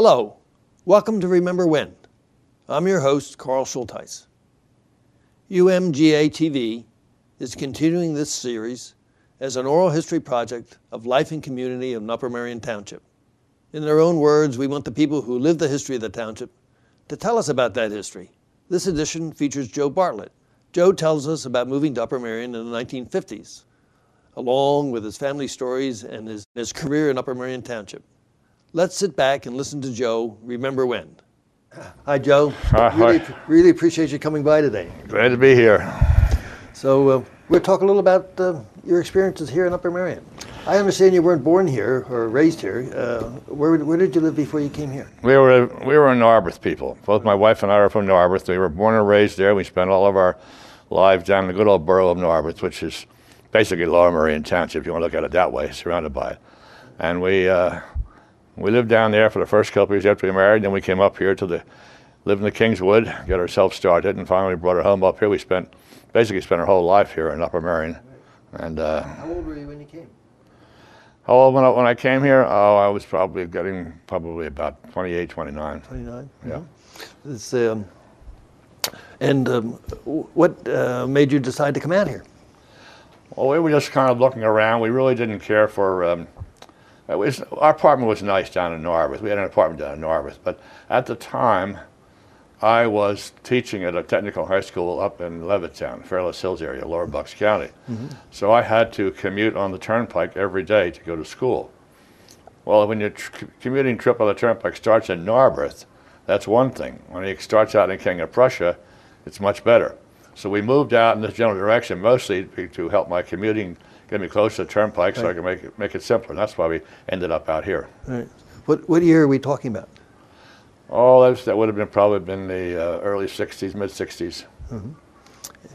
Hello, welcome to Remember When. I'm your host, Carl Schultheis. UMGA TV is continuing this series as an oral history project of life and community of Upper Merion Township. In their own words, we want the people who live the history of the township to tell us about that history. This edition features Joe Bartlett. Joe tells us about moving to Upper Merion in the 1950s, along with his family stories and his, his career in Upper Merion Township. Let's sit back and listen to Joe remember when. Hi, Joe. Hi, really, hi. really appreciate you coming by today. Glad to be here. So uh, we'll talk a little about uh, your experiences here in Upper Merion. I understand you weren't born here or raised here. Uh, where, where did you live before you came here? We were we were Narberth people. Both my wife and I are from Narberth. We were born and raised there. We spent all of our lives down in the good old borough of Narberth, which is basically Lower Merion Township, if you want to look at it that way, surrounded by it. And we uh, we lived down there for the first couple of years after we married. Then we came up here to the live in the Kingswood, get ourselves started, and finally brought our home up here. We spent basically spent our whole life here in Upper Merion. And uh, How old were you when you came? how old when I, when I came here? Oh, I was probably getting probably about 28, 29. 29. Yeah. It's, um, and um, what uh, made you decide to come out here? Well, we were just kind of looking around. We really didn't care for. Um, Uh, was, our apartment was nice down in Narberth. We had an apartment down in Narberth, but at the time, I was teaching at a technical high school up in Levittown, Fairless Hills area, Lower Bucks County. Mm-hmm. So I had to commute on the turnpike every day to go to school. Well, when your tr- commuting trip on the turnpike starts in Narberth, that's one thing. When it starts out in King of Prussia, it's much better. So we moved out in this general direction, mostly to help my commuting, get me close to the turnpike, so I can make it, make it simpler. And that's why we ended up out here. Right. What, what year are we talking about? Oh, that, would have been probably been the uh, early '60s, mid '60s.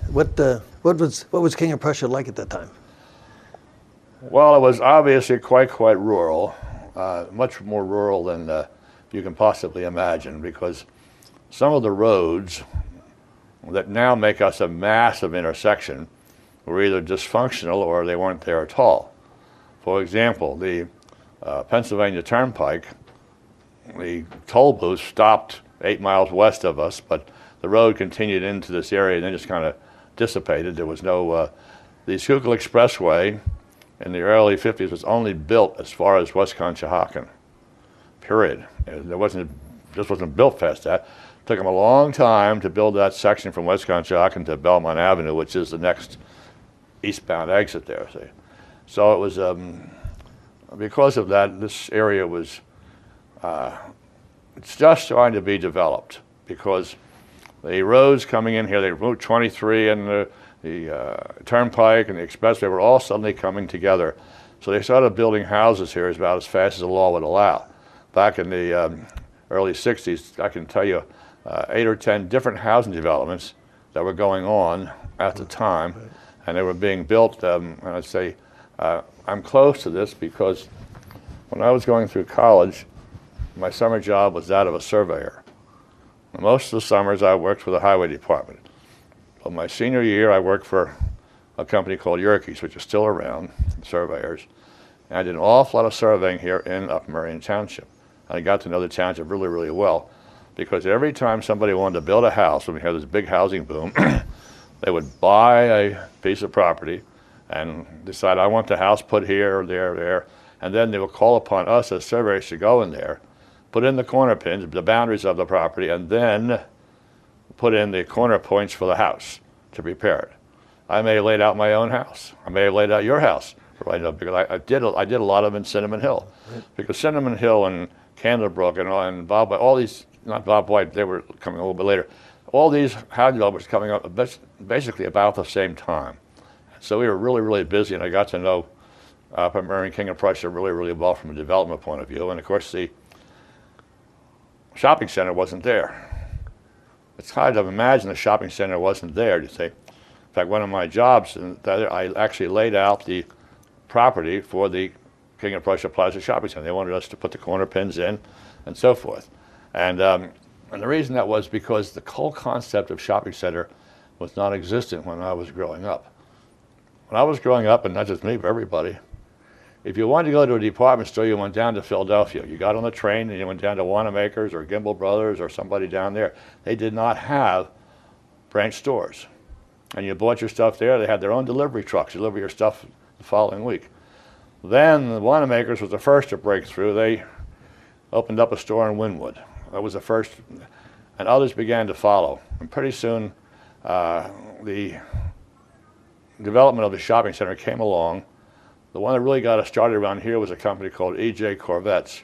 What, uh, what, was, what was King of Prussia like at that time? Well, it was obviously quite, quite rural, uh, much more rural than uh, you can possibly imagine, because some of the roads that now make us a massive intersection were either dysfunctional or they weren't there at all. For example, the uh, Pennsylvania Turnpike, the toll booth stopped eight miles west of us, but the road continued into this area and then just kind of dissipated. There was no, uh, the Schuylkill Expressway in the early 50s was only built as far as West Conshohocken, period. It wasn't, just wasn't built past that. Took them a long time to build that section from West Conshohocken to Belmont Avenue, which is the next eastbound exit there. See. So it was, um, because of that, this area was, uh, it's just starting to be developed because the roads coming in here, they Route 23 and the, the uh, Turnpike and the Expressway were all suddenly coming together. So they started building houses here about as fast as the law would allow. Back in the um, early 60s, I can tell you uh, eight or 10 different housing developments that were going on at the time, and they were being built. Um, and I'd say uh, I'm close to this because when I was going through college, my summer job was that of a surveyor. Most of the summers I worked for the highway department. But my senior year, I worked for a company called Yerkes, which is still around, surveyors. And I did an awful lot of surveying here in Upper Merion Township. And I got to know the township really, really well because every time somebody wanted to build a house, when we had this big housing boom, they would buy a piece of property and decide, I want the house put here or there or there. And then they would call upon us as surveyors to go in there, put in the corner pins, the boundaries of the property, and then put in the corner points for the house to prepare it. I may have laid out my own house. I may have laid out your house. Because I, I did I did a lot of them in Cinnamon Hill, because Cinnamon Hill and Candlebrook and, all- and Bob all these not Bob White, they were coming a little bit later. All these housing developments coming up basically about the same time. So we were really really busy, and I got to know uh, Merion King of Prussia really really well from a development point of view. And of course the shopping center wasn't there. It's hard to imagine the shopping center wasn't there. You say, in fact, one of my jobs, I actually laid out the property for the King of Prussia Plaza Shopping Center. They wanted us to put the corner pins in, and so forth. And um, and the reason that was because the whole concept of shopping center was non-existent when I was growing up. When I was growing up, and not just me, but everybody, If you wanted to go to a department store, you went down to Philadelphia. You got on the train and you went down to Wanamaker's or Gimbel Brothers or somebody down there. They did not have branch stores. And you bought your stuff there. They had their own delivery trucks, deliver your stuff the following week. Then the Wanamaker's was the first to break through. They opened up a store in Wynnewood. That was the first, and others began to follow. And pretty soon, uh, the development of the shopping center came along. The one that really got us started around here was a company called EJ Korvettes.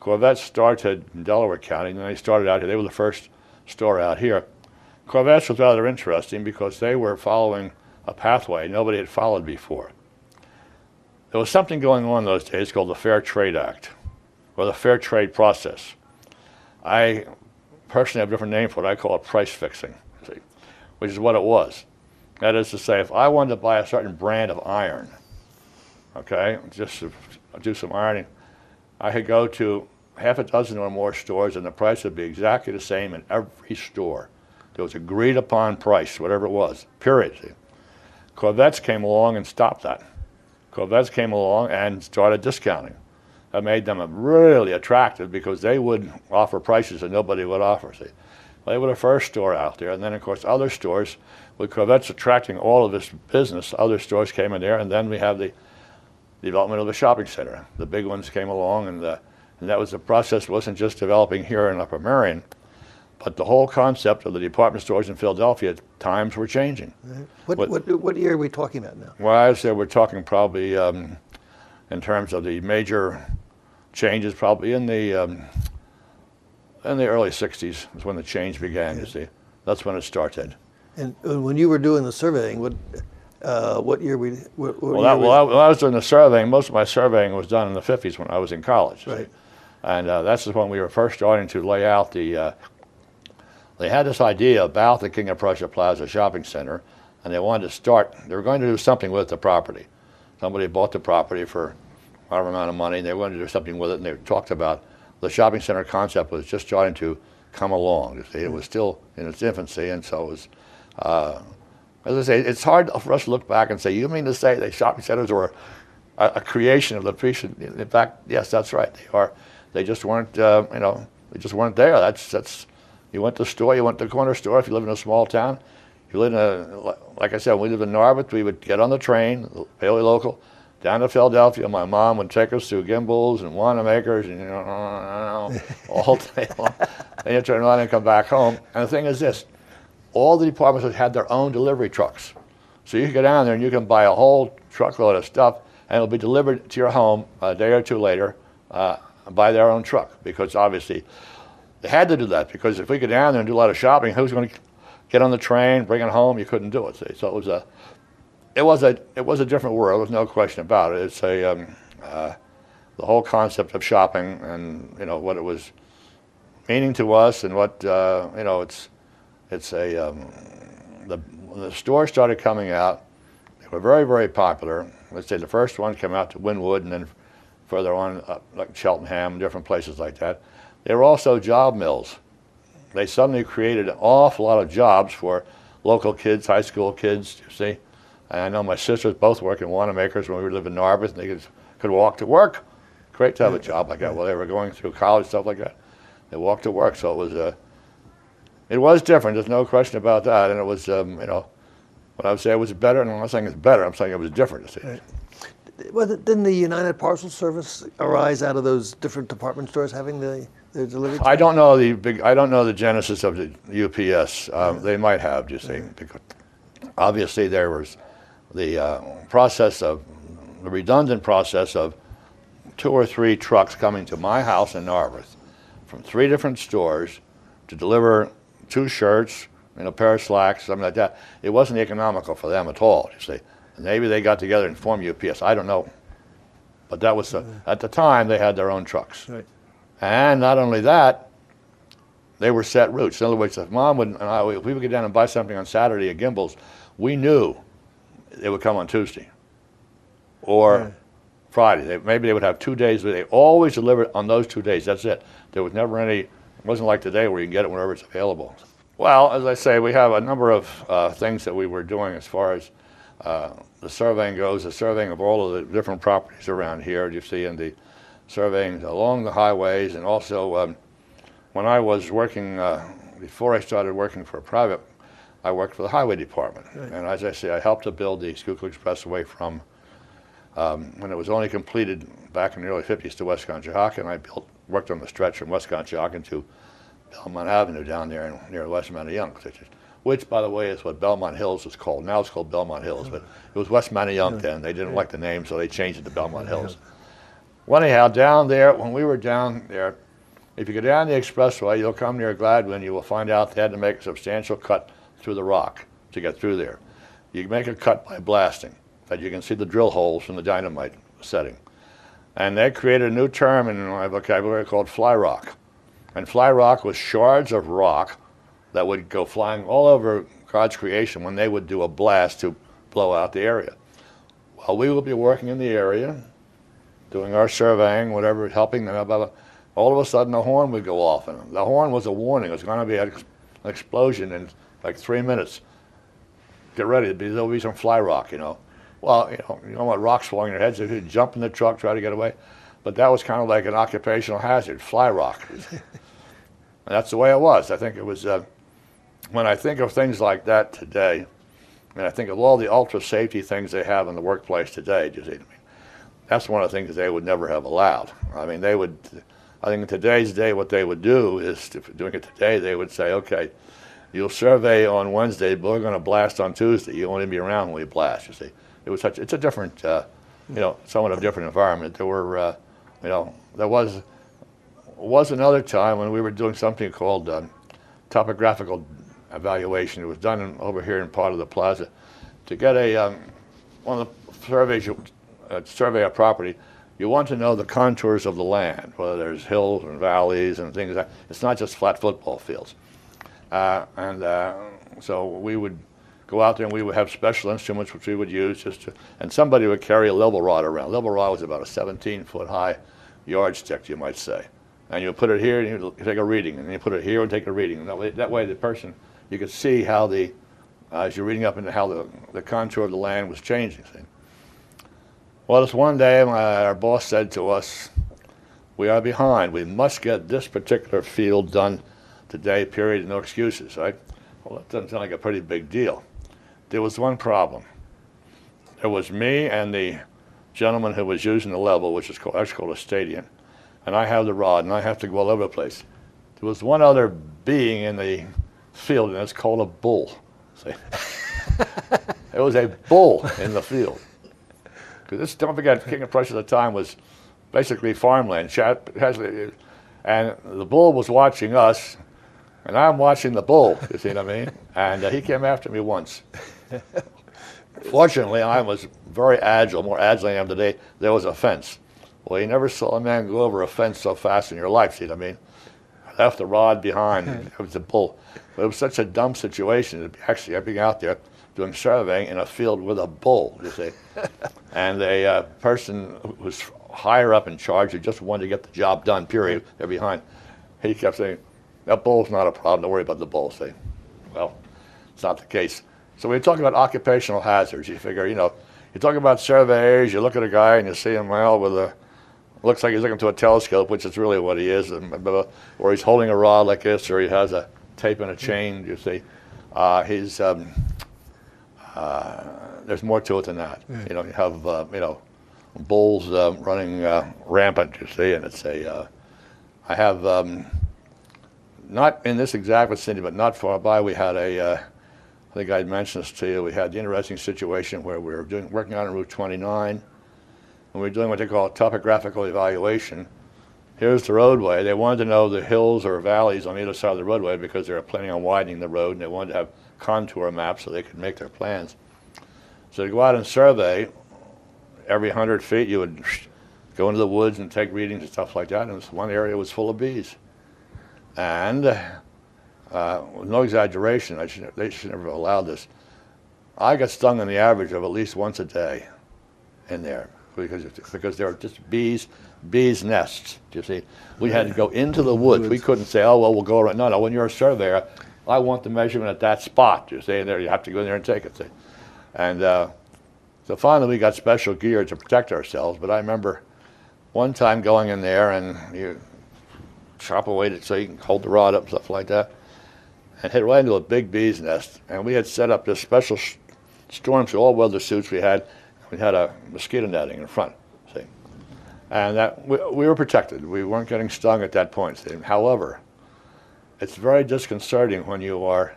Korvettes started in Delaware County, and they started out here. They were the first store out here. Korvettes was rather interesting because they were following a pathway nobody had followed before. There was something going on in those days called the Fair Trade Act, or the Fair Trade Process. I personally have a different name for it. I call it price fixing, see, which is what it was. That is to say, if I wanted to buy a certain brand of iron, okay, just to do some ironing, I could go to half a dozen or more stores and the price would be exactly the same in every store. There was agreed upon price, whatever it was, period. See? Korvettes came along and stopped that. Korvettes came along and started discounting. That made them really attractive because they would offer prices that nobody would offer. See? They were the first store out there, and then of course other stores, with Korvettes attracting all of this business, other stores came in there, and then we have the development of the shopping center. The big ones came along, and, uh, and that was the process. It wasn't just developing here in Upper Merion, but the whole concept of the department stores in Philadelphia, times were changing. What, What- what, what year are we talking about now? Well, I would say we're talking probably um, in terms of the major changes, probably in the um, in the early '60s is when the change began. You see, that's when it started. And uh, when you were doing the surveying, what, uh, what year we, what, what Well, that, well, I, when I was doing the surveying, most of my surveying was done in the '50s when I was in college. see. Right. And uh, that's when we were first starting to lay out the. Uh, they had this idea about the King of Prussia Plaza Shopping Center, and they wanted to start. They were going to do something with the property. Somebody bought the property for whatever amount of money, and they wanted to do something with it. And they talked about the shopping center concept was just starting to come along. It was still in its infancy, and so it was. Uh, as I say, it's hard for us to look back and say, "You mean to say that shopping centers were a, a creation of the Prussian?" In fact, yes, that's right. They are. They just weren't. Uh, you know, they just weren't there. That's that's. You went to the store. You went to the corner store. If you live in a small town, you live in a like I said, when we lived in Narberth, we would get on the train, fairly local, down to Philadelphia. My mom would take us through Gimbels and Wanamaker's and you know, all day long. Then you turn around and come back home. And the thing is this: all the departments had their own delivery trucks. So you can go down there and you can buy a whole truckload of stuff, and it'll be delivered to your home a day or two later uh, by their own truck. Because obviously, they had to do that because if we go down there and do a lot of shopping, who's going to get on the train, bring it home? You couldn't do it. See? So it was a, it was a, it was a different world. There's no question about it. It's a, um, uh, the whole concept of shopping and you know what it was meaning to us and what uh, you know it's, it's a, um, the the stores started coming out, they were very very popular. Let's say the first one came out to Wynnewood and then further on up like Cheltenham, different places like that. They were also job mills. They suddenly created an awful lot of jobs for local kids, high school kids, you see. And I know my sisters both work in Wanamaker's when we lived in Narberth, and they could, could walk to work. Great to have a job like that while they were going through college, stuff like that. They walked to work, so it was, uh, it was different. There's no question about that. And it was, um, you know, when I would say it was better, and I'm not saying it's better, I'm saying it was different. You see. Right. Well, didn't the United Parcel Service arise out of those different department stores having the, their delivery? I don't know the big. I don't know the genesis of the UPS. Um, They might have, do you see, because obviously there was the uh, process of the redundant process of two or three trucks coming to my house in Narberth from three different stores to deliver two shirts and a pair of slacks, something like that. It wasn't economical for them at all, you see. Maybe they got together and formed UPS. I don't know. But that was, the, at the time, they had their own trucks. Right. And not only that, they were set routes. In other words, if mom would, and I, if we would get down and buy something on Saturday at Gimbel's, we knew it would come on Tuesday or Yeah. Friday. They, maybe they would have two days, but they always delivered on those two days. That's it. There was never any, it wasn't like today where you can get it whenever it's available. Well, as I say, we have a number of uh, things that we were doing as far as uh, the surveying goes, the surveying of all of the different properties around here, you see, and the surveying along the highways, and also um, when I was working, uh, before I started working for a private, I worked for the highway department. And as I say, I helped to build the Schuylkill Expressway from, um, when it was only completed back in the early 50s to West Conshohocken, I built, worked on the stretch from West Conshohocken to Belmont Avenue down there in- near West Manayunk, which which, by the way, is what Belmont Hills was called. Now it's called Belmont Hills, but it was West Manayunk then. They didn't like the name, so they changed it to Belmont Hills. Well, anyhow, down there, when we were down there, if you go down the expressway, you'll come near Gladwyne, you will find out they had to make a substantial cut through the rock to get through there. You make a cut by blasting, that you can see the drill holes from the dynamite setting. And they created a new term in my vocabulary called fly rock. And fly rock was shards of rock that would go flying all over God's creation when they would do a blast to blow out the area. Well, we will be working in the area, doing our surveying, whatever, helping them. Blah, blah. All of a sudden, the horn would go off, and the horn was a warning. It was going to be an explosion in like three minutes. Get ready. There'll be, some fly rock, you know. Well, you know, you don't want rocks falling on your heads. If you jump in the truck, try to get away. But that was kind of like an occupational hazard, fly rock. and that's the way it was. I think it was. Uh, when I think of things like that today, and I think of all the ultra safety things they have in the workplace today, do you see what I mean? That's one of the things that they would never have allowed. I mean, they would, I think in today's day, what they would do is, if doing it today, they would say, okay, you'll survey on Wednesday, but we're going to blast on Tuesday. You won't even be around when we blast, you see. It was such, it's a different, uh, you know, somewhat of a different environment. There were, uh, you know, there was, was another time when we were doing something called um, topographical evaluation. It was done in, over here in part of the plaza to get a um, one of the surveys, you, uh, survey a property. You want to know the contours of the land, whether there's hills and valleys and things. Like that. It's not just flat football fields. Uh, and uh, so we would go out there and we would have special instruments which we would use just to, and somebody would carry a level rod around. Level rod was about a 17 foot high yardstick, you might say. And you put it here and you take a reading, and then you put it here and take a reading. That way, that way the person, you could see how the, uh, as you're reading up into how the, the contour of the land was changing. See? Well, this one day, my, our boss said to us, we are behind. We must get this particular field done today, period, no excuses, right? Well, that doesn't sound like a pretty big deal. There was one problem. There was me and the gentleman who was using the level, which is called, actually called a stadium, and I have the rod, and I have to go all over the place. There was one other being in the field, and it's called a bull. There was a bull in the field. Because this, don't forget, King of Prussia at the time was basically farmland. And the bull was watching us, and I'm watching the bull, you see what I mean? And uh, he came after me once. Fortunately, I was very agile, more agile than I am today. There was a fence. Well, you never saw a man go over a fence so fast in your life, see what I mean? I left the rod behind. It was a bull. But it was such a dumb situation actually being out there doing surveying in a field with a bull, you see. and a uh, person who was higher up in charge who just wanted to get the job done, period, they're behind. He kept saying, that bull's not a problem, don't worry about the bull. Say, well, it's not the case. So when you talk about occupational hazards, you figure, you know, you talk about surveyors, you look at a guy and you see him, well, with a, looks like he's looking through a telescope, which is really what he is, or he's holding a rod like this, or he has a tape and a chain, you see. Uh, he's, um, uh, there's more to it than that. You know, you have, uh, you know, bulls uh, running uh, rampant, you see, and it's a, uh, I have, um, not in this exact vicinity, but not far by, we had a, uh, I think I'd mentioned this to you, we had the interesting situation where we were doing, working on Route 29, and we were doing what they call topographical evaluation. Here's the roadway. They wanted to know the hills or valleys on either side of the roadway because they were planning on widening the road, and they wanted to have contour maps so they could make their plans. So to go out and survey, every 100 feet you would go into the woods and take readings and stuff like that, and this one area was full of bees. And uh, with no exaggeration, I should, they should never have allowed this. I got stung on the average of at least once a day in there because because there were just bees, bees nests. You see, we had to go into the woods. We couldn't say, oh well, we'll go around. No, no. When you're a surveyor, I want the measurement at that spot. You see, and there you have to go in there and take it. See? And uh, So finally, we got special gear to protect ourselves. But I remember one time going in there and you chop away to, so you can hold the rod up, stuff like that, and hit right into a big bee's nest. And we had set up this special s- storm all weather suits we had. We had a mosquito netting in front, see. And that we, we were protected. We weren't getting stung at that point. See. However, it's very disconcerting when you are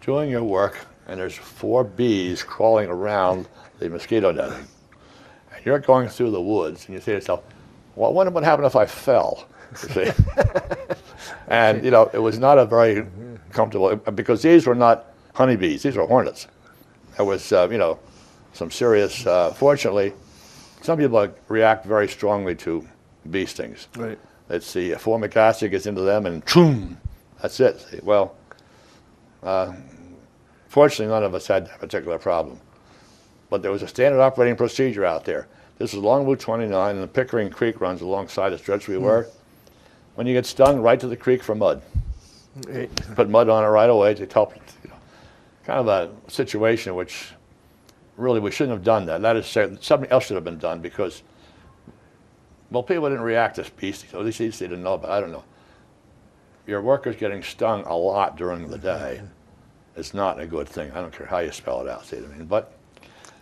doing your work and there's four bees crawling around the mosquito netting. And you're going through the woods and you say to yourself, well, I wonder what happened if I fell. And, you know, it was not a very comfortable, because these were not honeybees, these were hornets. There was, uh, you know, some serious, uh, fortunately, some people react very strongly to bee stings. Right. It's the formic acid gets into them and choom, that's it. See, Well, uh, fortunately, none of us had that particular problem. But there was a standard operating procedure out there. This is along Route 29, and the Pickering Creek runs alongside the stretch we were. When you get stung, right to the creek for mud. Right. Put mud on it right away to help. You know, kind of a situation which really we shouldn't have done that. That is something else should have been done because well, people didn't react to So At least they didn't know, but I don't know. Your workers getting stung a lot during the day is not a good thing. I don't care how you spell it out, see what I mean? But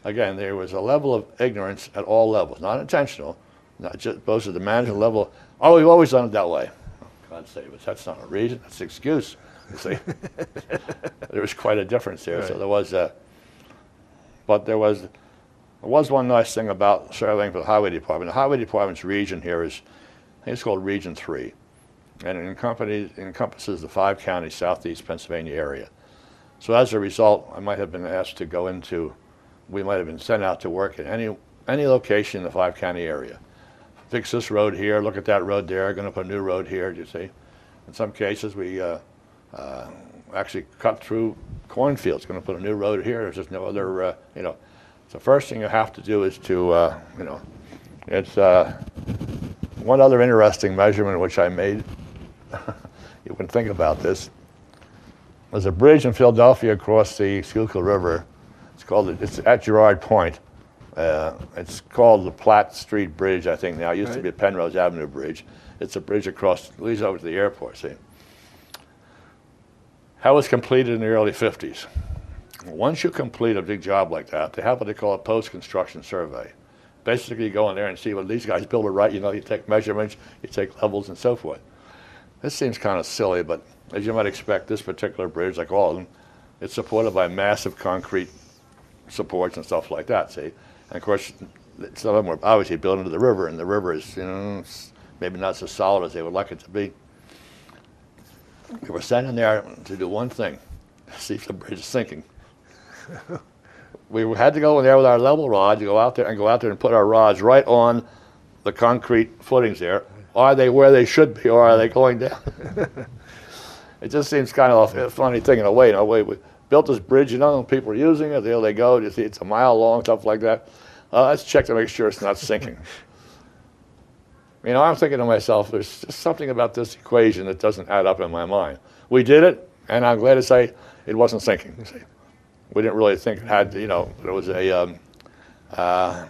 again, there was a level of ignorance at all levels, not intentional, not just both at the management level. Oh, we've always done it that way. Oh, God save us. That's not a reason. That's an excuse. You see, there was quite a difference there. So there was a, but there was there was one nice thing about surveying for the highway department. The highway department's region here is, I think it's called Region Three, and it encompasses, encompasses the five counties southeast Pennsylvania area. So as a result, I might have been asked to go into, we might have been sent out to work in any any location in the five county area. Fix this road here. Look at that road there. Going to put a new road here. You see? In some cases, we uh, uh, actually cut through cornfields. Going to put a new road here. There's just no other, uh, you know. The first thing you have to do is to, uh, you know, it's uh, one other interesting measurement which I made. you wouldn't think about this. There's a bridge in Philadelphia across the Schuylkill River. It's called, it's at Girard Point. Uh, it's called the Platt Street Bridge, I think now. It used to be a Penrose Avenue Bridge. It's a bridge across, leads over to the airport, see. That was completed in the early 50s. Once you complete a big job like that, they have what they call a post-construction survey. Basically, you go in there and see what these guys build it right. You know, you take measurements, you take levels, and so forth. This seems kind of silly, but as you might expect, this particular bridge, like all of them, it's supported by massive concrete supports and stuff like that. See, and of course, some of them were obviously built into the river, and the river is, you know, maybe not so solid as they would like it to be. We were standing there to do one thing: see if the bridge is sinking. we had to go in there with our level rod to go out there and go out there and put our rods right on the concrete footings there. Are they where they should be, or are they going down? it just seems kind of a funny thing in a way. In a way, we built this bridge, you know, people are using it. There they go. You see, it's a mile long, stuff like that. Uh, let's check to make sure it's not sinking. You know, I'm thinking to myself, there's just something about this equation that doesn't add up in my mind. We did it, and I'm glad to say it wasn't sinking. you see. We didn't really think it had, you know, there was a um, uh,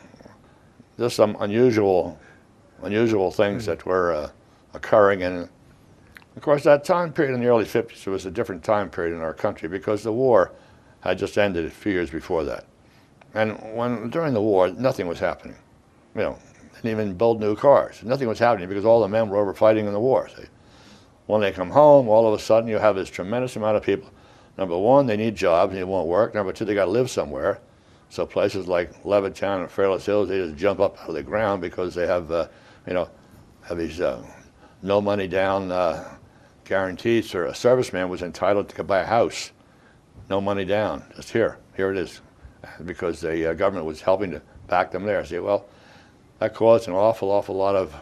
just some unusual, unusual things that were uh, occurring, and of course, that time period in the early 50s was a different time period in our country because the war had just ended a few years before that. And when during the war, nothing was happening. You know, didn't even build new cars. Nothing was happening because all the men were over fighting in the war. See? When they come home, all of a sudden you have this tremendous amount of people. Number one, they need jobs and they won't work. Number two, they got to live somewhere. So places like Levittown and Fairless Hills, they just jump up out of the ground because they have, uh, you know, have these uh, no money down uh, guarantees. Or a serviceman was entitled to buy a house, no money down, just here, here it is, because the uh, government was helping to back them there. I say, well, that caused an awful, awful lot of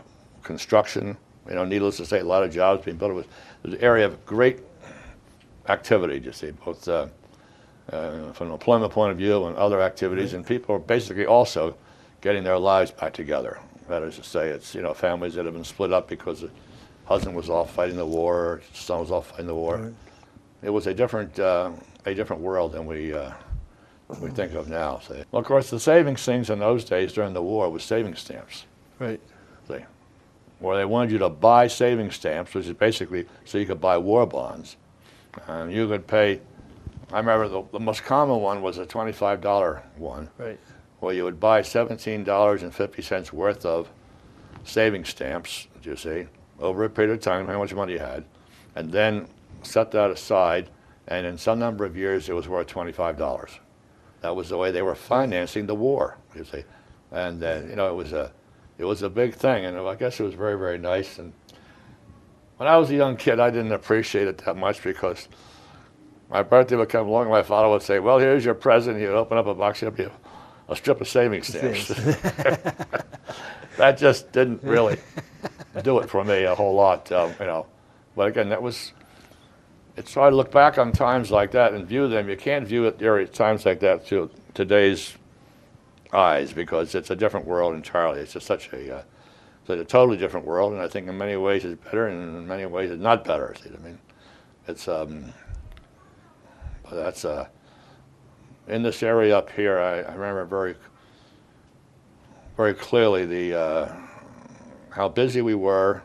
construction. You know, needless to say, a lot of jobs being built. It was, it was an area of great activity, you see, both uh, uh, from an employment point of view and other activities, and people are basically also getting their lives back together. That is to say, it's you know families that have been split up because the husband was off fighting the war, son was off fighting the war. Right. It was a different uh, a different world than we uh, we think of now. See? Well, of course, the savings things in those days during the war was savings stamps. Right. See, where they wanted you to buy savings stamps, which is basically so you could buy war bonds, and you could pay. I remember the, the most common one was a twenty-five dollar one, Right. where you would buy seventeen dollars and fifty cents worth of savings stamps. You see, over a period of time, how much money you had, and then set that aside, and in some number of years, it was worth twenty-five dollars. That was the way they were financing the war. You see, and uh, you know it was a it was a big thing, and I guess it was very very nice. And when I was a young kid, I didn't appreciate it that much because my birthday would come along, and my father would say, "Well, here's your present." He'd open up a box, he'd a strip of savings stamps. that just didn't really do it for me a whole lot, um, you know. But again, that was. It's hard to look back on times like that and view them. You can't view it during times like that through today's eyes because it's a different world entirely. It's just such a, uh, it's a totally different world, and I think in many ways it's better, and in many ways it's not better. See I mean? It's um, but that's uh, in this area up here. I, I remember very, very clearly the uh, how busy we were,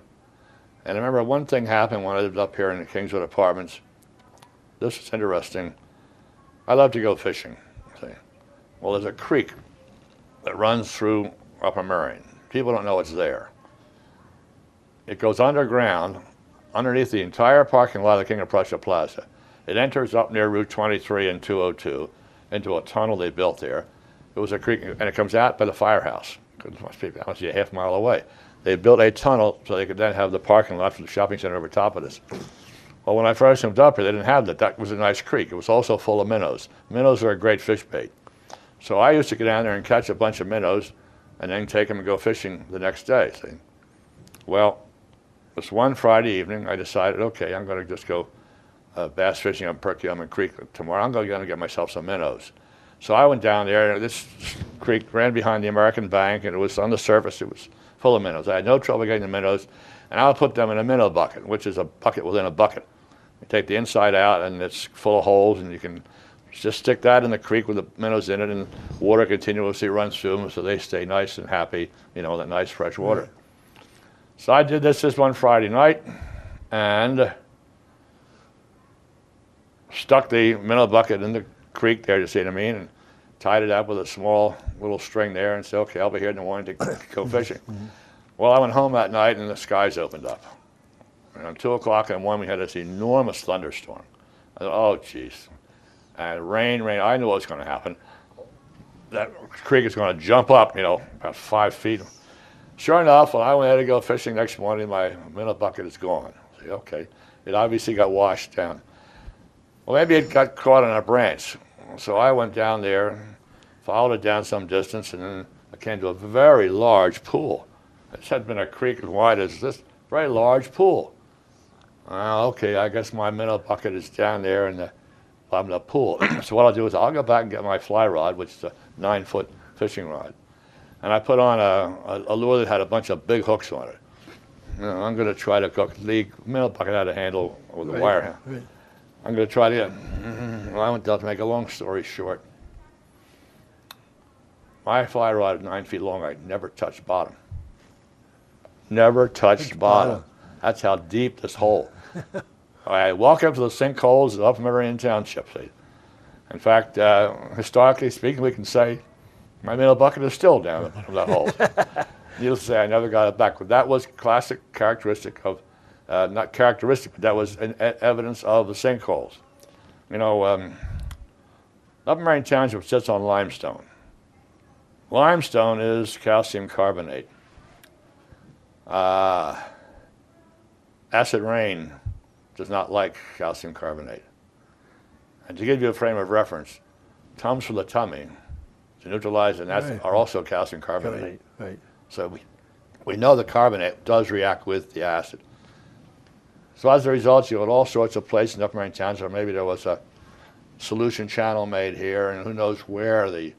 and I remember one thing happened when I lived up here in the Kingswood Apartments. This is interesting. I love to go fishing. See, well, there's a creek that runs through Upper Merion. People don't know it's there. It goes underground, underneath the entire parking lot of the King of Prussia Plaza. It enters up near Route 23 and 202 into a tunnel they built there. It was a creek, and it comes out by the firehouse. It must be honestly a half mile away. They built a tunnel so they could then have the parking lot for the shopping center over top of this. Well, when I first moved up here, they didn't have that. That was a nice creek. It was also full of minnows. Minnows are a great fish bait. So I used to get down there and catch a bunch of minnows and then take them and go fishing the next day. See? Well, this one Friday evening, I decided, okay, I'm going to just go uh, bass fishing on Perkiomen Creek tomorrow. I'm going to get myself some minnows. So I went down there. This creek ran behind the American Bank, and it was on the surface. It was full of minnows. I had no trouble getting the minnows, and I'll put them in a minnow bucket, which is a bucket within a bucket. You take the inside out, and it's full of holes, and you can just stick that in the creek with the minnows in it, and water continuously runs through them, so they stay nice and happy. You know, in that nice fresh water. So I did this this one Friday night, and stuck the minnow bucket in the creek there, you see what I mean, and tied it up with a small little string there, and said, "Okay, I'll be here in the morning to go mm-hmm. fishing." Well, I went home that night, and the skies opened up. And at two o'clock in the morning, we had this enormous thunderstorm. I thought, "Oh, jeez!" And rain, rain. I knew what was going to happen. That creek is going to jump up, you know, about five feet. Sure enough, when I went out to go fishing next morning, my minnow bucket is gone. I say, okay, it obviously got washed down. Well, maybe it got caught on a branch. So I went down there, followed it down some distance, and then I came to a very large pool. This had been a creek as wide as this, very large pool. Uh, okay, I guess my minnow bucket is down there in the bottom of the pool. so what I'll do is I'll go back and get my fly rod, which is a nine-foot fishing rod, and I put on a, a, a lure that had a bunch of big hooks on it. You know, I'm going to try to cook the minnow bucket had a handle with a Right, wire right. I'm going to try to get. Well, I went down to make a long story short. My fly rod is nine feet long. I never touched bottom. Never touched bottom. bottom. That's how deep this hole. I walk up to the sinkholes of Merion Township. In fact, uh, historically speaking, we can say my middle bucket is still down in the bottom of that hole. Needless to say, I never got it back. But that was classic characteristic of, uh, not characteristic, but that was an e- evidence of the sinkholes. You know, um, Upper Merion Township sits on limestone. Limestone is calcium carbonate. Uh, acid rain does not like calcium carbonate. And to give you a frame of reference, Tums for the tummy to neutralize and acid Right. are also calcium carbonate. Right, right. So we, we know the carbonate does react with the acid. So as a result, you had all sorts of places in Upper Merion Township. Maybe there was a solution channel made here, and who knows where the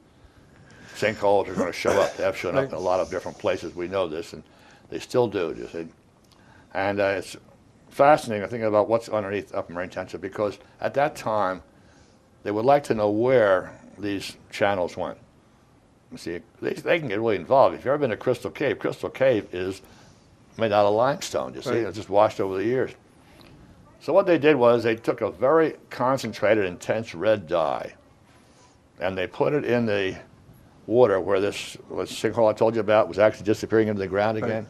sinkholes are going to show up. They have shown up in a lot of different places. We know this, and they still do. You see, and uh, it's fascinating to think about what's underneath Upper Merion Township because at that time, they would like to know where these channels went. You see, they, they can get really involved. If you've ever been to Crystal Cave, Crystal Cave is made out of limestone, you see, Right. it's just washed over the years. So what they did was they took a very concentrated, intense red dye, and they put it in the water where this, sinkhole I told you about was actually disappearing into the ground Right. again.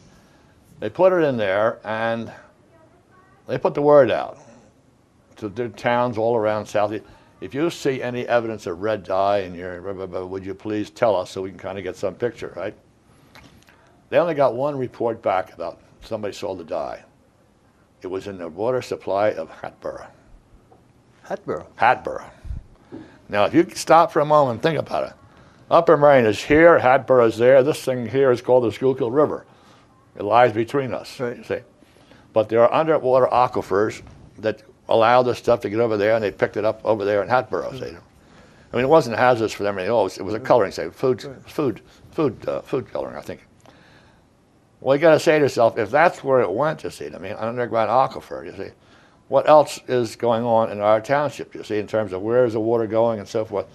They put it in there, and they put the word out to the towns all around South. If you see any evidence of red dye in your, blah, blah, would you please tell us so we can kind of get some picture, right? They only got one report back about somebody saw the dye. It was in the water supply of Hatboro. Hatboro. Hatboro. Now, if you stop for a moment and think about it, Upper Merion is here, Hatboro is there. This thing here is called the Schuylkill River. It lies between us, Right. you see. But there are underwater aquifers that allow this stuff to get over there, and they picked it up over there in Hatboro. See. I mean, it wasn't hazardous for them. It was, it was a coloring, say, food, food, food, uh, food coloring, I think. Well, you got to say to yourself, if that's where it went, you see, I mean, an underground aquifer, you see, what else is going on in our township, you see, in terms of where is the water going and so forth.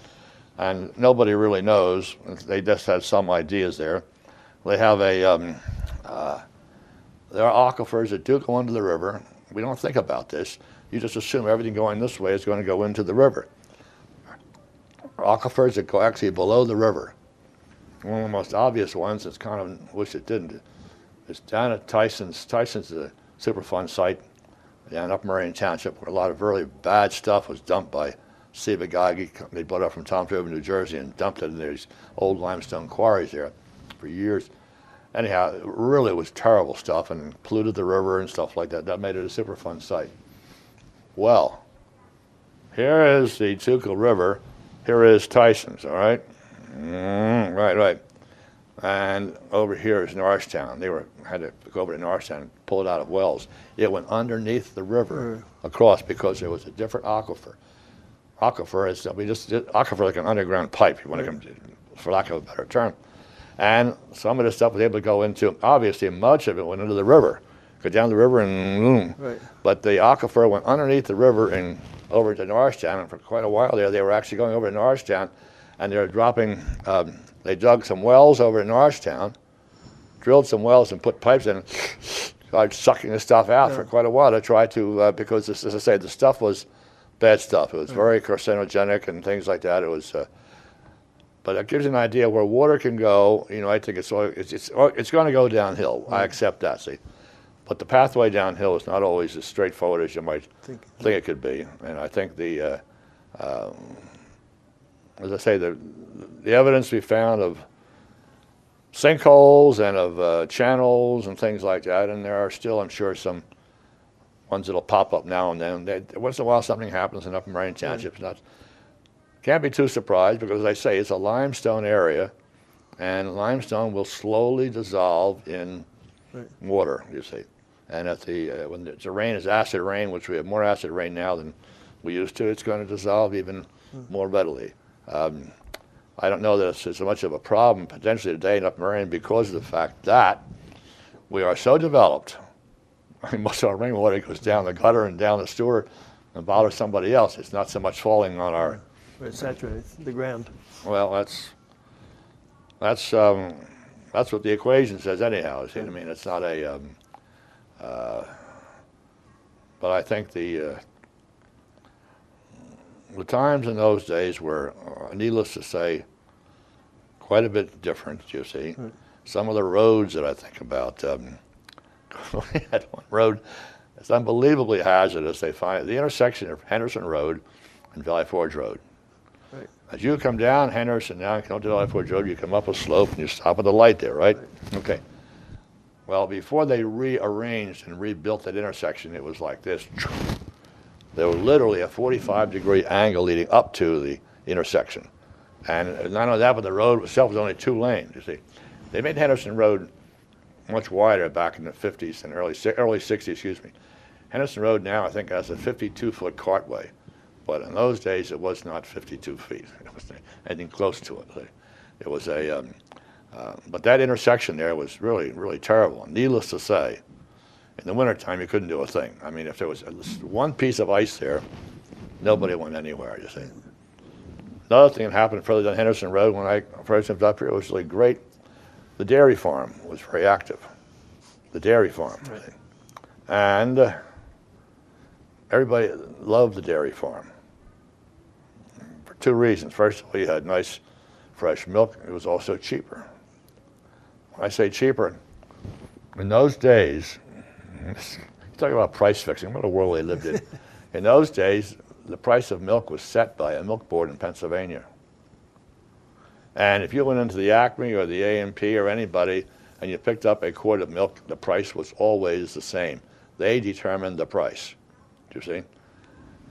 And nobody really knows. They just had some ideas there. They have a, um, uh, there are aquifers that do go into the river. We don't think about this. You just assume everything going this way is going to go into the river. Aquifers that go actually below the river. One of the most obvious ones, it's kind of, wish it didn't, it's down at Tyson's. Tyson's is a Superfund site down up Merion Township where a lot of really bad stuff was dumped by Ciba-Geigy. They bought up from Toms River, New Jersey, and dumped it in these old limestone quarries there for years. Anyhow, it really was terrible stuff and polluted the river and stuff like that. That made it a Superfund site. Well, here is the Schuylkill River. Here is Tyson's, all right? Mm, right, right. And over here is Norristown. They were had to go over to Norristown and pull it out of wells. It went underneath the river across because there was a different aquifer. Aquifer is mean just aquifer like an underground pipe. You want to come, for lack of a better term. And some of the stuff was able to go into. Obviously, much of it went into the river. Go down the river and boom. Right. But the aquifer went underneath the river and over to Norristown. And for quite a while there, they were actually going over to Norristown, and they were dropping. Um, they dug some wells over in Norristown, drilled some wells and put pipes in, and started sucking the stuff out for quite a while to try to uh, because as I say, the stuff was bad stuff. It was very carcinogenic and things like that. It was. Uh, but it gives you an idea where water can go. You know, I think it's all- it's it's, it's going to go downhill. I accept that. See, but the pathway downhill is not always as straightforward as you might Think. think it could be. And I think the, uh, um, as I say, the the evidence we found of sinkholes and of uh, channels and things like that, and there are still, I'm sure, some ones that'll pop up now and then. They, once in a while, something happens in Upper Merion Township. It's not can't be too surprised because, as I say, it's a limestone area, and limestone will slowly dissolve in Right. water. You see, and at the uh, when the, the rain is acid rain, which we have more acid rain now than we used to, it's going to dissolve even more readily. Um, I don't know that it's, it's so much of a problem potentially today in Upper Merion because of the fact that we are so developed. I mean, most of our rainwater goes down the gutter and down the sewer and bothers somebody else. It's not so much falling on our it saturates the ground. well, that's that's um, that's what the equation says anyhow. See what I mean? It's not a. Um, uh, but I think the uh, the times in those days were, uh, needless to say, quite a bit different. You see, Right. some of the roads that I think about. Um, one road. It's unbelievably hazardous. They find the intersection of Henderson Road and Valley Forge Road. Right. As you come down Henderson, down come to Valley Forge Road, you come up a slope and you stop at the light there, right? Okay. Well, before they rearranged and rebuilt that intersection, it was like this. There was literally a 45 degree angle leading up to the intersection. And not only that, but the road itself was only two lanes, you see. They made Henderson Road much wider back in the 50s and early, early 60s, excuse me. Henderson Road now, I think, has a 52 foot cartway. But in those days, it was not 52 feet. It was anything close to it. It was a, um, uh, but that intersection there was really, really terrible. Needless to say, in the wintertime, you couldn't do a thing. I mean, if there was one piece of ice there, nobody went anywhere, you see. Another thing that happened further down Henderson Road when I first moved up here was really great. The dairy farm was very active. The dairy farm. And uh, everybody loved the dairy farm for two reasons. First, we had nice fresh milk. It was also cheaper. When I say cheaper, in those days, you're talking about price fixing, what a world we lived in. in those days, the price of milk was set by a milk board in Pennsylvania. And if you went into the Acme or the A&P or anybody and you picked up a quart of milk, the price was always the same. They determined the price. Do you see?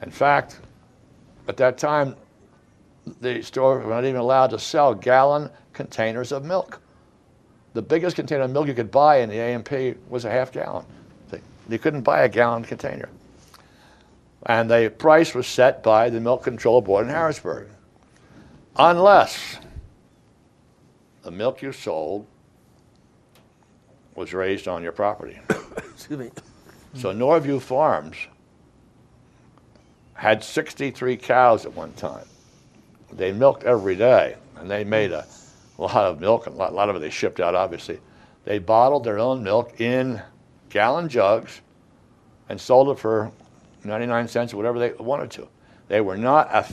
In fact, at that time, the store were not even allowed to sell gallon containers of milk. The biggest container of milk you could buy in the A&P was a half gallon. See? You couldn't buy a gallon container. And the price was set by the Milk Control Board in Harrisburg. Unless the milk you sold was raised on your property. Excuse me. So Norview Farms had 63 cows at one time. They milked every day, and they made a lot of milk, and a lot, a lot of it they shipped out, obviously. They bottled their own milk in gallon jugs and sold it for 99 cents or whatever they wanted to. They were not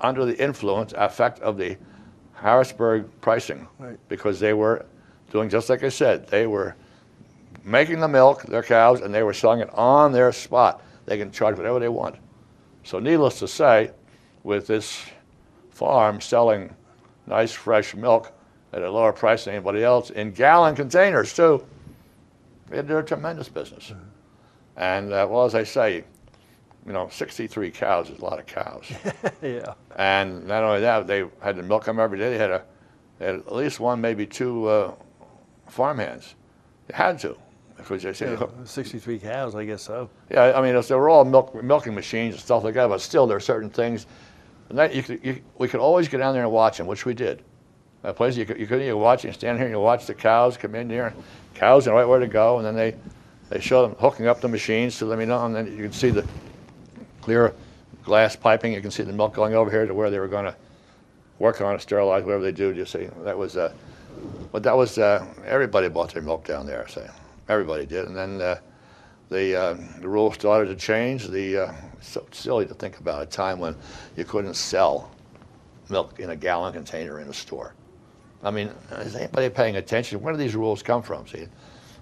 under the influence, effect of the Harrisburg pricing Right. because they were doing just like I said. They were making the milk, their cows, and they were selling it on their spot. They can charge whatever they want. So, needless to say, with this farm selling nice fresh milk at a lower price than anybody else in gallon containers too, they did a tremendous business. And uh, well, as I say, you know, 63 cows is a lot of cows. yeah. And not only that, they had to milk them every day. They had, a, they had at least one, maybe two uh, farmhands. They had to because they said, yeah. 63 cows, I guess so. yeah, I mean, they were all milk, milking machines and stuff like that, but still, there are certain things. And that you could, you, we could always get down there and watch them, which we did. That place you could, you could you watch and stand here and you watch the cows come in here. Cows know right where to go, and then they, they show them hooking up the machines to let me know, and then you can see the clear glass piping. You can see the milk going over here to where they were going to work on it, sterilize, whatever they do. You see, that was, uh, but that was uh, everybody bought their milk down there. So everybody did, and then uh, the uh, the rules started to change. The uh, so silly to think about a time when you couldn't sell milk in a gallon container in a store. I mean, is anybody paying attention? Where do these rules come from? See,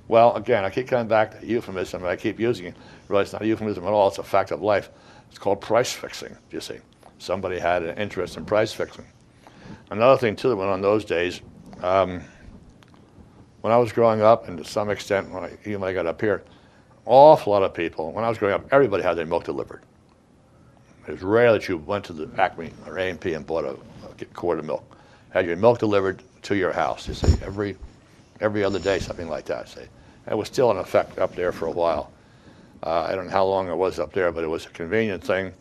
well, again, I keep coming back to euphemism, and I keep using it. Really, it's not a euphemism at all. It's a fact of life. It's called price fixing. You see, somebody had an interest in price fixing. Another thing too that went on those days. Um, when I was growing up, and to some extent when I, even when I got up here, awful lot of people. When I was growing up, everybody had their milk delivered. It was rare that you went to the Acme or A&P and bought a, a quart of milk. Had your milk delivered to your house. You see, every every other day, something like that. See, it was still in effect up there for a while. Uh, I don't know how long it was up there, but it was a convenient thing,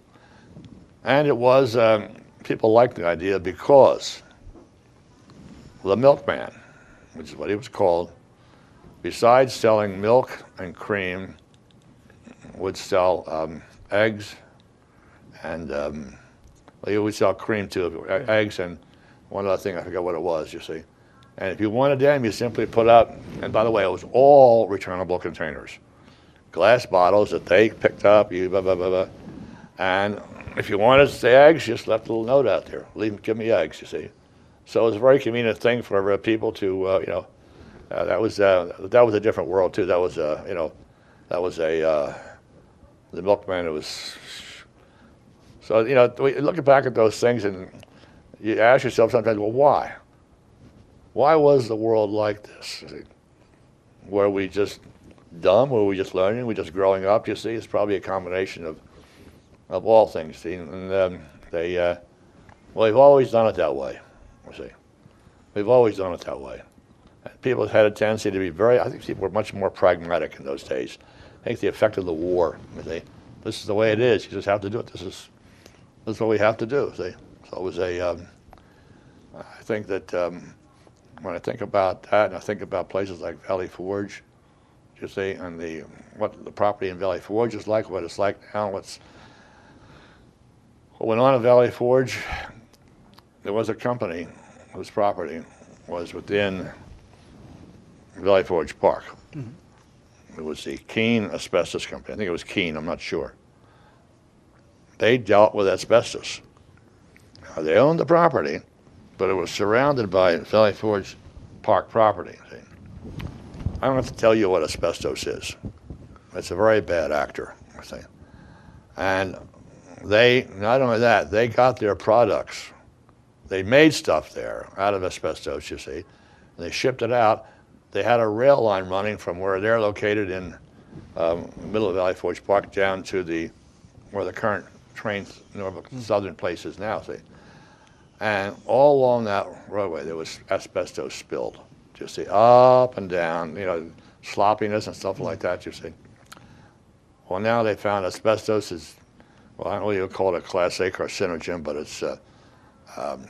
and it was um, people liked the idea because the milkman, which is what he was called, besides selling milk and cream, would sell um, eggs and um, he would sell cream too, eggs and one other thing, I forgot what it was, you see. And if you wanted them, you simply put up, and by the way, it was all returnable containers. Glass bottles that they picked up, you blah, blah, blah, blah. And if you wanted the eggs, just left a little note out there. Leave, give me eggs, you see. So it was a very convenient thing for uh, people to, uh, you know, uh, that was uh, that was a different world too. That was, uh, you know, that was a uh, the milkman. It was so you know, looking back at those things, and you ask yourself sometimes, well, why? Why was the world like this? Where we just dumb? Were we just learning? Were we just growing up? You see, it's probably a combination of of all things. See, and um, they, uh, well, they've always done it that way. You see, we've always done it that way. People had a tendency to be very. I think people were much more pragmatic in those days. I think the effect of the war. you see, this is the way it is. You just have to do it. This is this is what we have to do. See, so it was a. Um, I think that um, when I think about that, and I think about places like Valley Forge, you see, and the um, what the property in Valley Forge is like, what it's like now, what's what went on in Valley Forge, there was a company whose property was within Valley Forge Park. Mm-hmm. It was the Keene Asbestos Company. I think it was Keene, I'm not sure. They dealt with asbestos. Now, they owned the property, but it was surrounded by Valley Forge Park property. see. I don't have to tell you what asbestos is. It's a very bad actor. And they, not only that, they got their products. They made stuff there out of asbestos, you see. They shipped it out. They had a rail line running from where they're located in um, middle of Valley Forge Park down to the where the current train Norfolk Southern place is now. See, and all along that roadway there was asbestos spilled. You see, up and down, you know, sloppiness and stuff like that. You see. Well, now they found asbestos is, well, I don't know what you call it a class A carcinogen, but it's uh, um,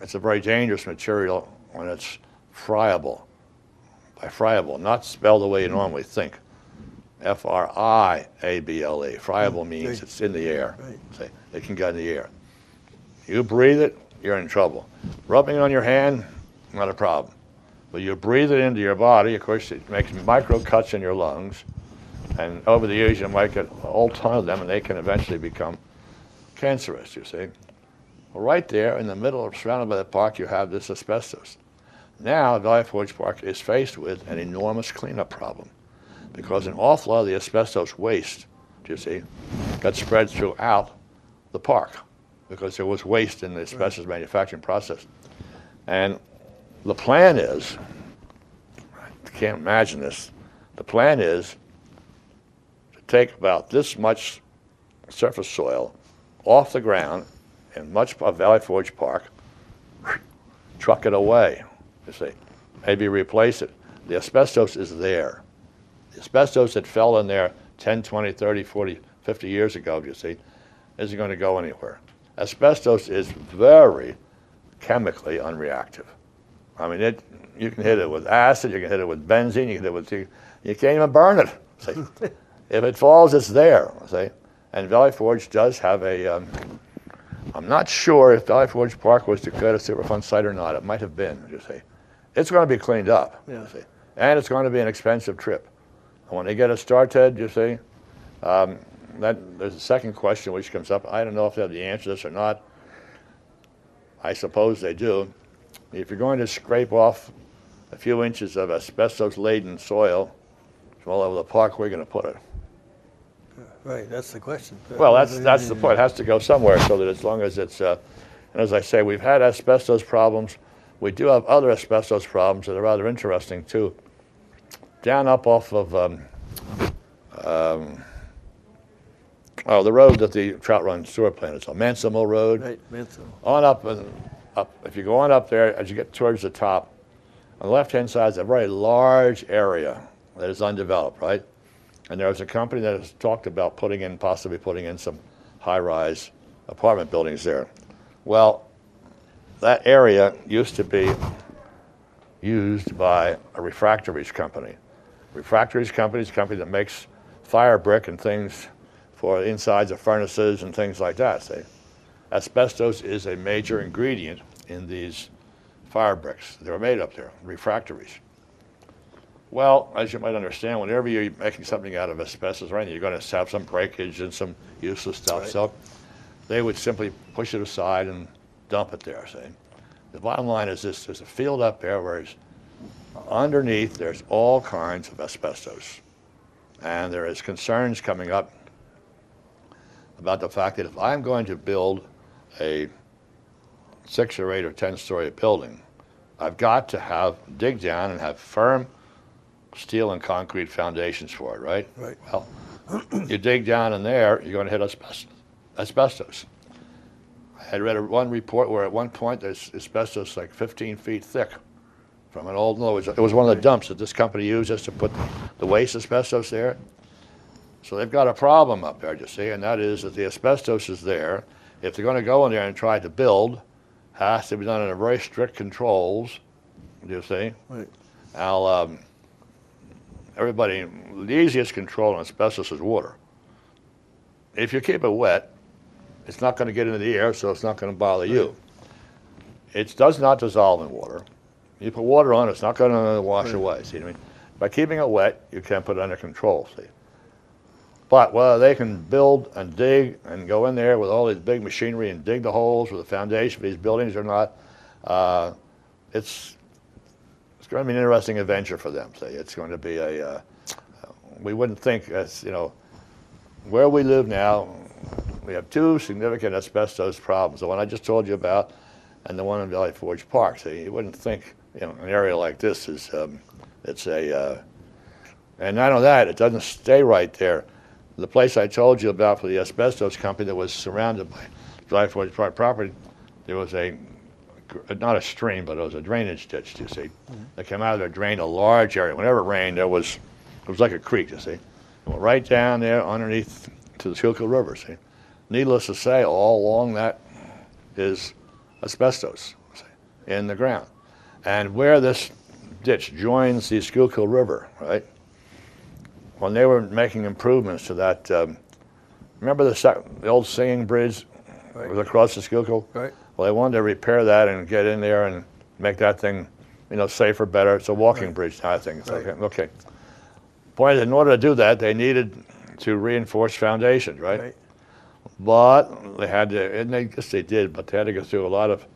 it's a very dangerous material when it's friable. By friable, not spelled the way you normally think. F R I A B L E. Friable means it's in the air. Right. See, it can get in the air. You breathe it, you're in trouble. Rubbing it on your hand, not a problem. But you breathe it into your body, of course, it makes micro cuts in your lungs. And over the years, you might get a whole ton of them, and they can eventually become cancerous, you see. Well, right there in the middle, surrounded by the park, you have this asbestos. Now, Valley Forge Park is faced with an enormous cleanup problem because an awful lot of the asbestos waste, you see, got spread throughout the park because there was waste in the asbestos manufacturing process. And the plan is, I can't imagine this, the plan is to take about this much surface soil off the ground in much of Valley Forge Park, truck it away, you see, maybe replace it. The asbestos is there. The asbestos that fell in there 10, 20, 30, 40, 50 years ago, you see, isn't going to go anywhere. Asbestos is very chemically unreactive. I mean, it, you can hit it with acid, you can hit it with benzene, you can hit it with, you, you can't even burn it. See? if it falls, it's there. See? And Valley Forge does have a, um, I'm not sure if Valley Forge Park was Dakota Superfund site or not. It might have been, you see. It's going to be cleaned up, Yeah. you see. And it's going to be an expensive trip. And when they get it started, you see, um, that, there's a second question which comes up. I don't know if they have the answer to this or not. I suppose they do. If you're going to scrape off a few inches of asbestos-laden soil from all over the park, where are you going to put it? Right, that's the question. Well, that's, that's the point. It has to go somewhere so that as long as it's, uh, and as I say, we've had asbestos problems. We do have other asbestos problems that are rather interesting too. Down up off of, um, um, oh, the road that the Trout Run sewer plant is on, Manson Mill Road Right, Mancill. on up and up. If you go on up there, as you get towards the top, on the left-hand side is a very large area that is undeveloped, right? And there was a company that has talked about putting in, possibly putting in some high-rise apartment buildings there. Well, that area used to be used by a refractories company. Refractories company is a company that makes fire brick and things for insides of furnaces and things like that. See? Asbestos is a major ingredient in these fire bricks. They're made up there, refractories. Well, as you might understand, whenever you're making something out of asbestos or anything, you're going to have some breakage and some useless stuff. Right. So they would simply push it aside and dump it there, see. The bottom line is this, there's a field up there where underneath there's all kinds of asbestos. And there is concerns coming up about the fact that if I'm going to build a six or eight or 10 story building, I've got to have, dig down and have firm steel and concrete foundations for it, right? Right. Well, you dig down in there, you're going to hit asbestos. asbestos. I had read a, one report where at one point there's asbestos like 15 feet thick from an old, no, it was, it was one of the dumps that this company used just to put the waste asbestos there. So they've got a problem up there, you see, and that is that the asbestos is there. If they're going to go in there and try to build, has to be done under very strict controls, Do you see. Right. Now, um, everybody, the easiest control on asbestos is water. If you keep it wet, it's not going to get into the air, so it's not going to bother you. It does not dissolve in water. You put water on, it's not going to wash away. See what I mean? By keeping it wet, you can put it under control. See. But whether they can build and dig and go in there with all this big machinery and dig the holes for the foundation for these buildings or not, uh, it's it's going to be an interesting adventure for them. See, it's going to be a uh, we wouldn't think as you know where we live now. We have two significant asbestos problems: the one I just told you about, and the one in Valley Forge Park. So you wouldn't think you know an area like this is um, it's a uh, and not only that, it doesn't stay right there. The place I told you about for the asbestos company that was surrounded by Forge Park property, there was a not a stream, but it was a drainage ditch. You see, mm-hmm. that came out of there, drained a large area. Whenever it rained, there was it was like a creek. You see, it went right down there underneath to the Schuylkill River. See, needless to say, all along that is asbestos see, in the ground, and where this ditch joins the Schuylkill River, right? When they were making improvements to that, um, remember the, the old singing bridge right. was across the Schuylkill? Right. Well, they wanted to repair that and get in there and make that thing, you know, safer, better. It's a walking right. bridge now, I think. Right. Okay. okay. Point is, in order to do that, they needed to reinforce foundations, right? right? But they had to, and they guess they did, but they had to go through a lot of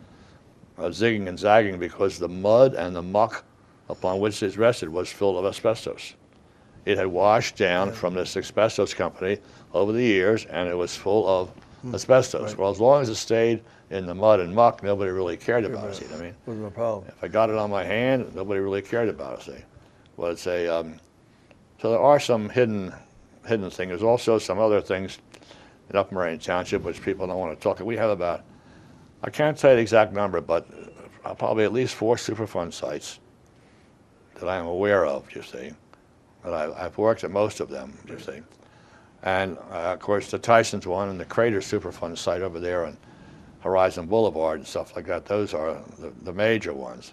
uh, zigging and zagging because the mud and the muck upon which it rested was full of asbestos. It had washed down from this asbestos company over the years, and it was full of hmm. asbestos. Right. Well, as long as it stayed in the mud and muck, nobody really cared about it. See I mean? Wasn't a problem. If I got it on my hand, nobody really cared about it. See, well, it's a um, so there are some hidden hidden things. There's also some other things in Upper Merion Township which people don't want to talk. About. We have about I can't say the exact number, but uh, probably at least four Superfund sites that I am aware of. You see, but I, have worked at most of them. You see. And uh, of course, the Tyson's one and the Crater Superfund site over there, and Horizon Boulevard and stuff like that. Those are the, the major ones.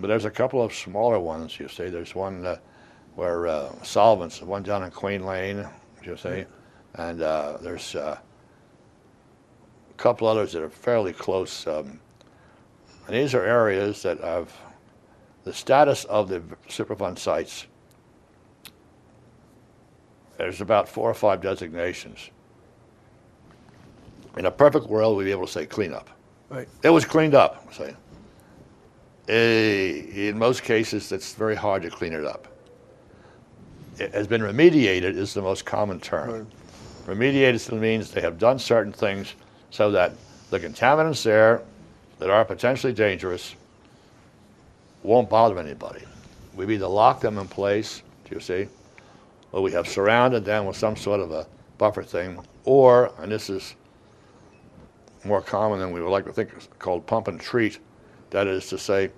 But there's a couple of smaller ones, you see. There's one uh, where uh, solvents, the one down in Queen Lane, you see, and uh, there's uh, a couple others that are fairly close. Um, and these are areas that have the status of the Superfund sites. There's about four or five designations in a perfect world, we'd be able to say cleanup. Right. It was cleaned up. Say. Eh, in most cases, it's very hard to clean it up. It has been remediated is the most common term. Right. Remediated means they have done certain things so that the contaminants there that are potentially dangerous won't bother anybody. We've either locked them in place, do you see, or we have surrounded them with some sort of a buffer thing, or, and this is more common than we would like to think, called pump and treat. That is to say,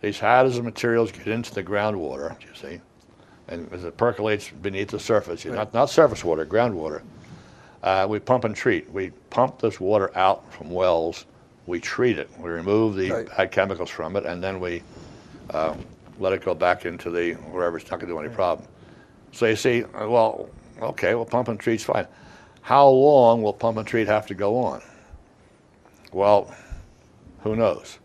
these hazardous materials get into the groundwater, you see, and as it percolates beneath the surface, right. not, not surface water, groundwater, uh, we pump and treat. We pump this water out from wells, we treat it, we remove the right. bad chemicals from it, and then we uh, let it go back into the wherever it's not going to do any problem. So you see, well, okay, well, pump and treat's fine. How long will pump and treat have to go on? Well, who knows?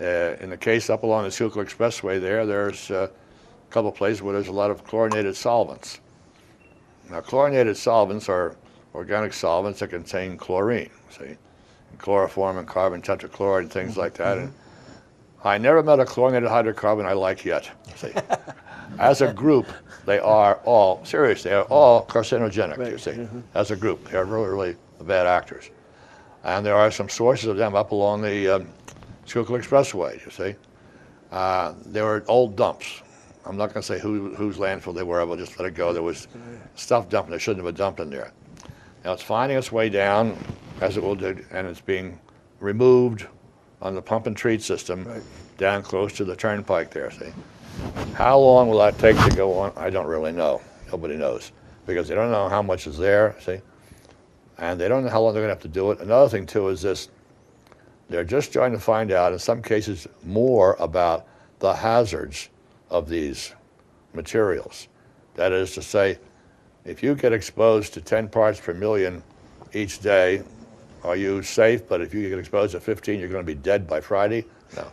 Uh, in the case up along the Schuylkill Expressway there, there's uh, a couple of places where there's a lot of chlorinated solvents. Now, chlorinated solvents are organic solvents that contain chlorine, see, and chloroform and carbon tetrachloride and things mm-hmm. like that. And I never met a chlorinated hydrocarbon I like yet. See. As a group, they are all, seriously, they are all carcinogenic, right. you see. Mm-hmm. As a group, they are really, really bad actors. And there are some sources of them up along the um, Schuylkill Expressway, you see. Uh, they were old dumps. I'm not going to say who, whose landfill they were, but just let it go. There was stuff dumped that shouldn't have been dumped in there. Now it's finding its way down, as it will do, and it's being removed on the pump and treat system right. down close to the turnpike there, see. How long will that take to go on? I don't really know. Nobody knows because they don't know how much is there, see and they don't know how long they're going to have to do it. Another thing, too, is this they're just trying to find out, in some cases, more about the hazards of these materials. That is to say, if you get exposed to 10 parts per million each day are you safe? But if you get exposed to 15, you're going to be dead by Friday. No,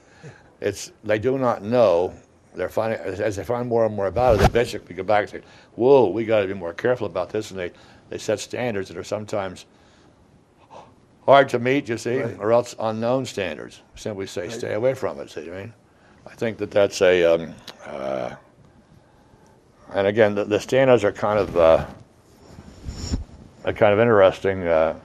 it's they do not know. They're finding as, they find more and more about it, they basically go back and say, "Whoa, we got to be more careful about this," and they they set standards that are sometimes hard to meet, you see, Right. or else unknown standards. Simply say, stay away from it. See what I mean? I think that that's a, um, uh, and again, the, the standards are kind of, uh, are kind of interesting. Uh,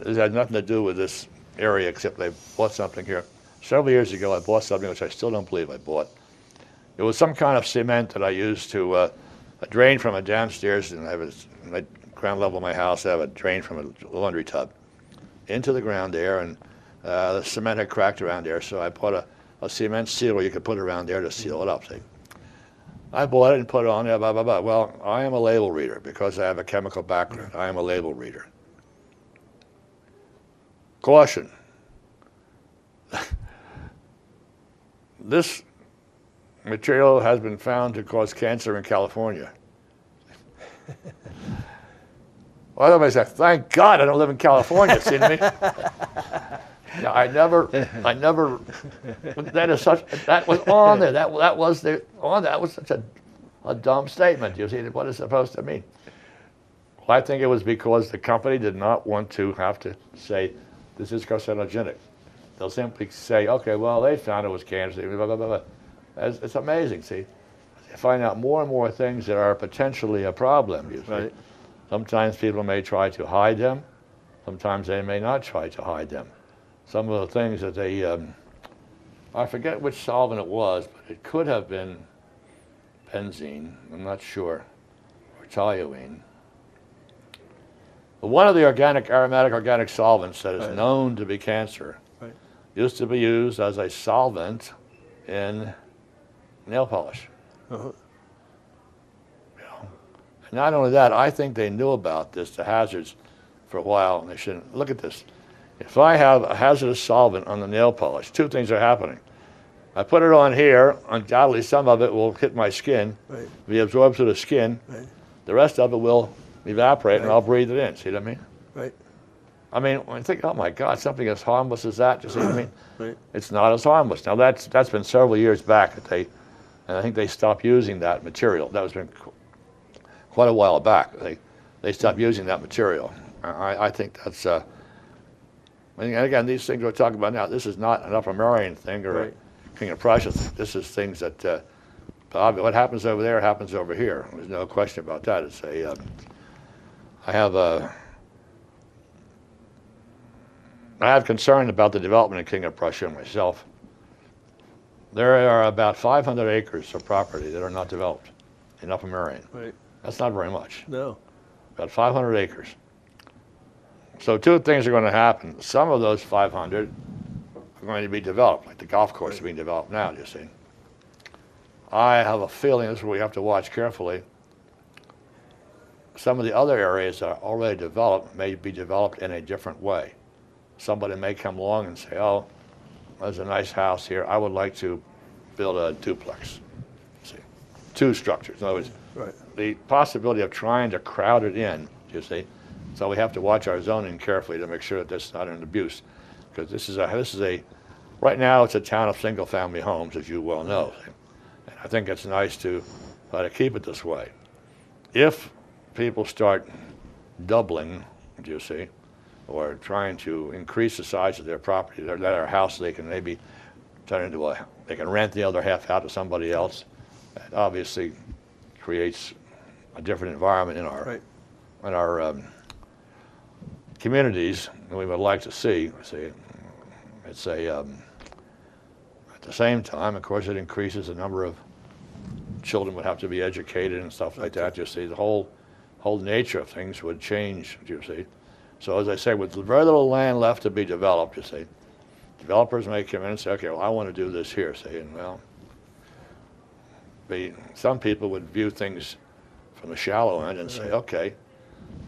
it has nothing to do with this area except they bought something here. Several years ago, I bought something which I still don't believe I bought. It was some kind of cement that I used to uh, drain from a downstairs, and I have a, my ground level of my house. I have a drain from a laundry tub into the ground there, and uh, the cement had cracked around there. So I put a, a cement sealer you could put around there to seal it up. See, I bought it and put it on there. Blah blah blah. Well, I am a label reader because I have a chemical background. I am a label reader. Caution. this material has been found to cause cancer in California. Well, everybody said, "Thank God I don't live in California." See I mean? I never, I never. That is such. That was on there. That that was the on. That was such a, a dumb statement. You see what it's supposed to mean? Well, I think it was because the company did not want to have to say this is carcinogenic. They'll simply say, "Okay, well, they found it was cancer." Blah, blah, blah, blah. It's, it's amazing. See, you find out more and more things that are potentially a problem. You see. Right. Sometimes people may try to hide them. Sometimes they may not try to hide them. Some of the things that they, um, I forget which solvent it was, but it could have been benzene, I'm not sure, or toluene. But one of the organic, aromatic organic solvents that is Right. known to be cancer Right. used to be used as a solvent in nail polish. Uh-huh. Not only that, I think they knew about this, the hazards, for a while, and they shouldn't. Look at this. If I have a hazardous solvent on the nail polish, two things are happening. I put it on here, undoubtedly some of it will hit my skin, Right. be absorbed through the skin. Right. The rest of it will evaporate and I'll breathe it in. See what I mean? Right. I mean, when I think, oh my God, something as harmless as that, you see what I mean? Right. It's not as harmless. Now that's that's been several years back that they, and I think they stopped using that material. That was been quite a while back. They they stopped using that material. I, I think that's. Uh, and again, these things we're talking about now. This is not an Upper Merion thing or Right. a King of Prussia thing. This is things that. Uh, what happens over there happens over here. There's no question about that. It's a. Um, I have a. I have concern about the development of King of Prussia myself. There are about 500 acres of property that are not developed in Upper Merion. Right. That's not very much. No. About 500 acres. So two things are going to happen. Some of those 500 are going to be developed, like the golf course is being developed now, you see. I have a feeling this is where we have to watch carefully. Some of the other areas that are already developed may be developed in a different way. Somebody may come along and say, oh, there's a nice house here. I would like to build a duplex. See, two structures. In other words, Right. the possibility of trying to crowd it in, you see. So we have to watch our zoning carefully to make sure that this is not an abuse. Because this is a, this is a, right now it's a town of single-family homes, as you well know. And I think it's nice to try to keep it this way. If people start doubling, do you see, or trying to increase the size of their property, their, their house, they can maybe turn into a, they can rent the other half out to somebody else. That obviously creates a different environment in our, Right. in our um, communities than we would like to see. See, it's a, um, at the same time, of course, it increases the number of children would have to be educated and stuff like that. You see, the whole, whole nature of things would change, you see. So as I say, with very little land left to be developed, you see, developers may come in and say, okay, well, I want to do this here, see, and well, be, some people would view things from the shallow end and say, okay,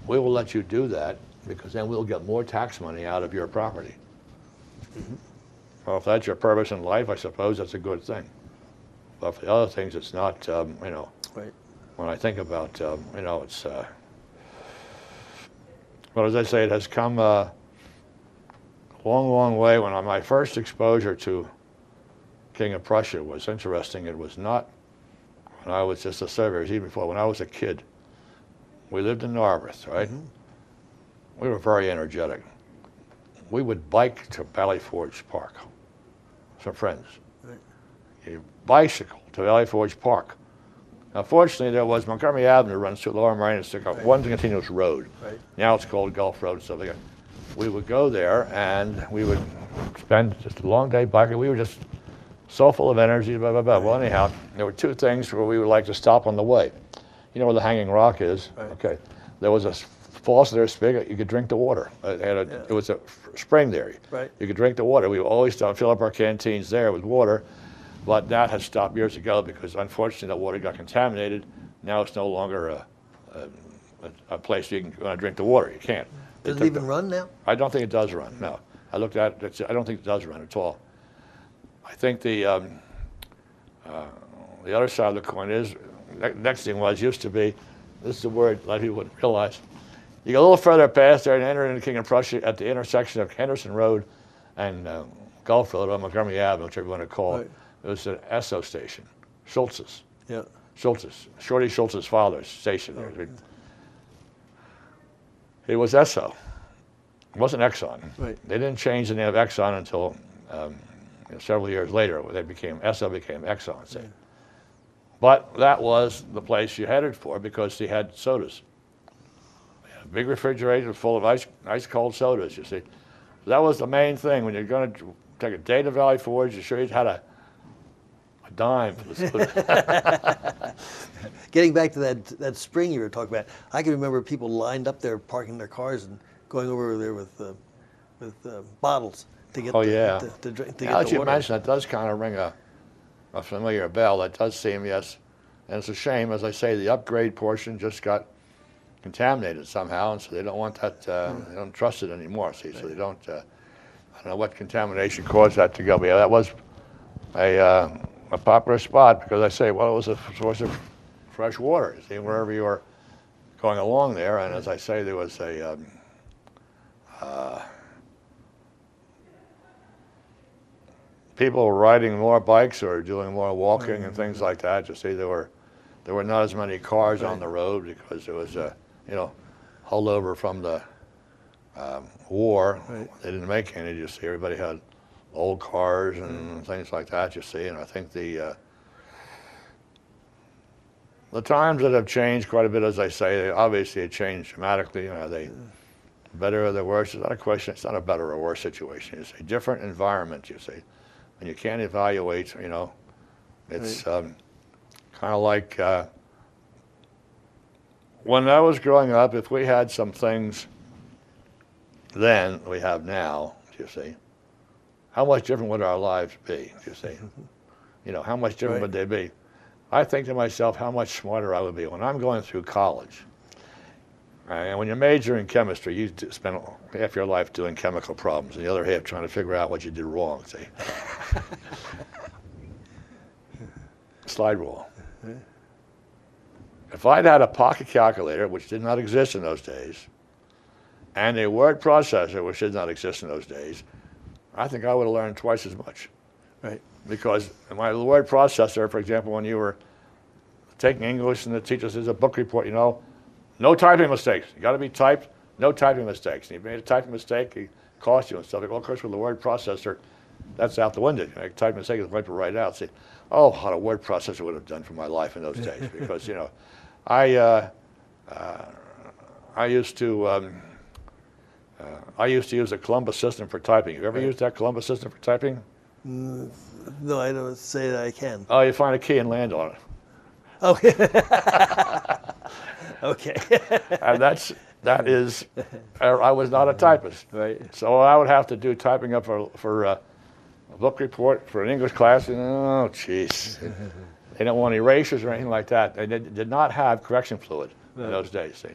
we will let you do that because then we'll get more tax money out of your property. Well, if that's your purpose in life, I suppose that's a good thing. But for the other things, it's not, um, you know, Right. when I think about, um, you know, it's, uh, well, as I say, it has come, uh, a long, long way. When my first exposure to King of Prussia was interesting. It was not when I was just a server, it was even before, when I was a kid. We lived in Narberth, right? Mm-hmm. We were very energetic. We would bike to Valley Forge Park, some friends. Right. You bicycle to Valley Forge Park. Now, fortunately, there was Montgomery Avenue runs through Lower Merion and Right. one continuous road. Right. Now it's called Gulf Road and stuff like that. We would go there and we would spend just a long day biking. We were just so full of energy, blah, blah, blah. Well, anyhow, there were two things where we would like to stop on the way. You know where the hanging rock is? Right. Okay. There was a faucet there, spigot. You could drink the water. Uh, it, had a, Yeah. it was a spring there. Right. You could drink the water. We would always fill up our canteens there with water, but that has stopped years ago because unfortunately that water got contaminated. Now it's no longer a, a, a place you can and drink the water. You can't. Does it even the- run now? I don't think it does run. No, I looked at it. I don't think it does run at all. I think the um, uh, the other side of the coin is ne- next thing was used to be. This is a word a lot of people wouldn't realize. You go a little further past there and enter into King of Prussia at the intersection of Henderson Road and uh, Gulf Road on Montgomery Avenue, whichever you want to call. Right. It was an Esso station, Schultz's. Yeah. Schultz's, Shorty Schultz's father's station there. It was Esso. It wasn't Exxon. Right. They didn't change the name of Exxon until um, several years later. When they became Esso became Exxon. See. But that was the place you headed for because they had sodas. They had a big refrigerator full of ice, ice cold sodas. You see, that was the main thing when you're going to take a day to Valley Forge. You sure you had a dime for the. Getting back to that that spring you were talking about, I can remember people lined up there parking their cars and going over there with uh, with uh, bottles to get Oh, the, yeah. to, to drink to Now that you water. mention it, does kind of ring a, a familiar bell. That does seem, yes. And it's a shame, as I say, the upgrade portion just got contaminated somehow, and so they don't want that, uh, they don't trust it anymore, see, so they don't, uh, I don't know what contamination caused that to go, but yeah, that was a, uh, a popular spot because I say, well, it was a source of fresh water, see, wherever you were going along there, and as I say, there was a, um, people riding more bikes or doing more walking and things like that. You see, there were there were not as many cars on the road because there was a you know holdover from the um, war. Right. They didn't make any. You see, everybody had old cars and things like that. You see, and I think the uh, the times that have changed quite a bit, as I say, they obviously have changed dramatically. You know, they better or the worse. It's not a question. It's not a better or worse situation. It's a different environment. You see, and you can't evaluate. You know, it's um, kind of like uh, when I was growing up. If we had some things then we have now, you see, how much different would our lives be? You see, you know, how much different Right. would they be? I think to myself, how much smarter I would be when I'm going through college. Uh, And when you major in chemistry, you spend half your life doing chemical problems, and the other half trying to figure out what you did wrong. See, slide rule. If I'd had a pocket calculator, which did not exist in those days, and a word processor, which did not exist in those days, I think I would have learned twice as much Right. because my word processor, for example, when you were taking English and the teacher says a book report, you know, no typing mistakes. You got to be typed, no typing mistakes. And if you made a typing mistake, it cost you and stuff. Well, of course, with the word processor, that's out the window. You make a typing mistake, it's wipe it right out. See, oh, what a word processor would have done for my life in those days because you know, I uh, uh, I used to. Um, uh, I used to use a Columbus system for typing. You ever Right. used that Columbus system for typing? No, I don't say that I can. Oh, you find a key and land on it. Okay. okay. and that's that is uh, I was not a typist, right. so I would have to do typing up for for uh, a book report for an English class. And oh, jeez, they didn't want erasures or anything like that. They did, did not have correction fluid in those days. See?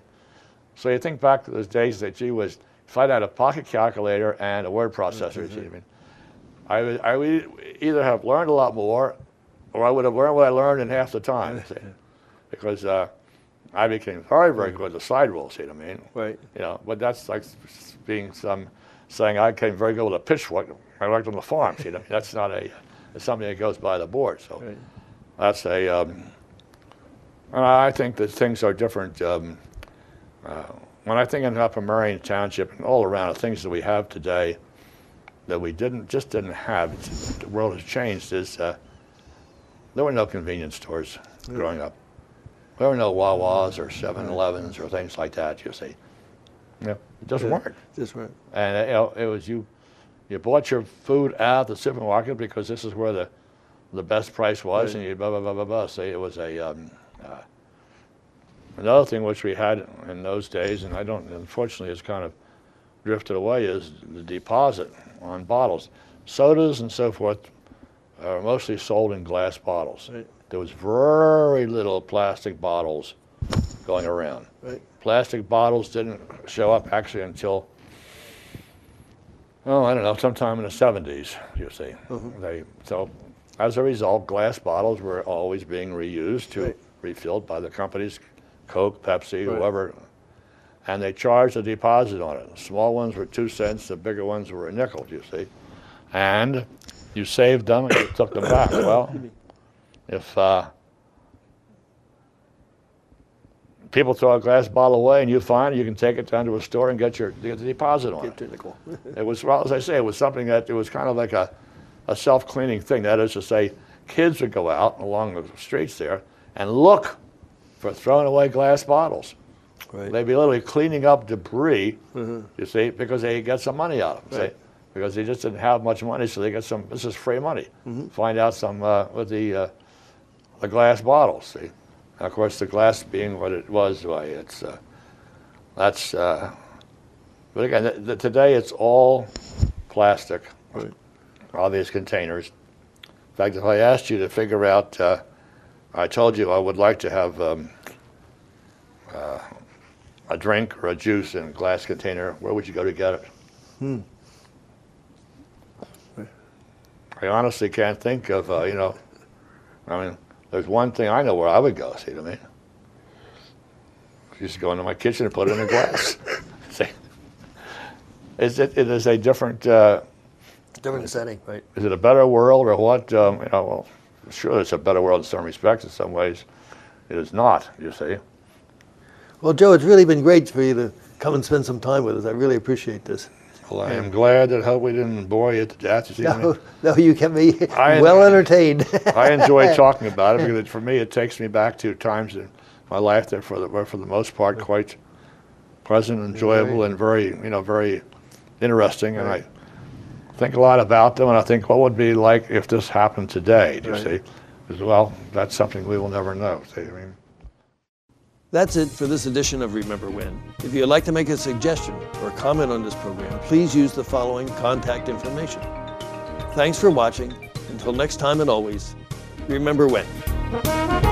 So you think back to those days that gee was if I'd had a pocket calculator and a word processor, gee, I mean, I would, I would either have learned a lot more, or I would have learned what I learned in half the time. see? Because uh, I became very, very good at the slide rule. See what I mean? Right. You know, but that's like being some saying I came very good with a pitchfork. I worked on the farm. See, I mean, that's not a it's something that goes by the board. So Right. that's a. Um, and I think that things are different. Um, uh, when I think of Upper Merion Township and all around the things that we have today that we didn't just didn't have, the world has changed. Is uh, there were no convenience stores growing up. There were no Wawas or 7-Elevens or things like that. You see, yeah, it just Yeah. weren't. Just right. And uh, you know, it was you, you bought your food out the supermarket because this is where the, the best price was, Right. and you blah blah blah blah blah. So it was a. Um, uh, another thing which we had in those days, and I don't, unfortunately, it's kind of drifted away, is the deposit on bottles. Sodas and so forth are mostly sold in glass bottles. Right. There was very little plastic bottles going around Right. plastic bottles didn't show up actually until oh I don't know sometime in the 70s you see mm-hmm. they so as a result glass bottles were always being reused to Right. refilled by the companies Coke Pepsi Right. whoever and they charged a deposit on it the small ones were two cents the bigger ones were a nickel you see and you saved them and you took them back well if uh, people throw a glass bottle away and you find it, you can take it down to a store and get your get the deposit on Get it. It was, well, as I say, it was something that it was kind of like a, a self-cleaning thing. That is to say, kids would go out along the streets there and look for throwing away glass bottles. right. They'd be literally cleaning up debris, you see, because they get some money out of it. Right. See? Because they just didn't have much money, so they get some. This is free money. Find out some uh, with the uh, the glass bottles. See, and of course the glass being what it was, why it's uh, that's. Uh, but again, th- th- today it's all plastic, Right. all these containers. In fact, if I asked you to figure out, uh, I told you I would like to have. Um, uh, a drink or a juice in a glass container, where would you go to get it? I honestly can't think of, uh, you know, I mean, there's one thing I know where I would go, see what I mean? Just go into my kitchen and put it in a glass. see? Is it, it is a different, uh, Different setting, right? is it a better world or what? Um, you know, well, sure, it's a better world in some respects. In some ways, it is not, you see. Well, Joe, it's really been great for you to come and spend some time with us. I really appreciate this. Well, I am glad that hope we didn't bore you to death. You see what I mean? No, no, you kept me I- well entertained. I enjoy talking about it because it, for me it takes me back to times in my life that for the were for the most part quite pleasant, enjoyable, and very you know very interesting. And I think a lot about them, and I think what would be like if this happened today. Do you Right. see? As well, that's something we will never know. See, I mean. That's it for this edition of Remember When. If you'd like to make a suggestion or comment on this program, please use the following contact information. Thanks for watching. Until next time and always, remember when.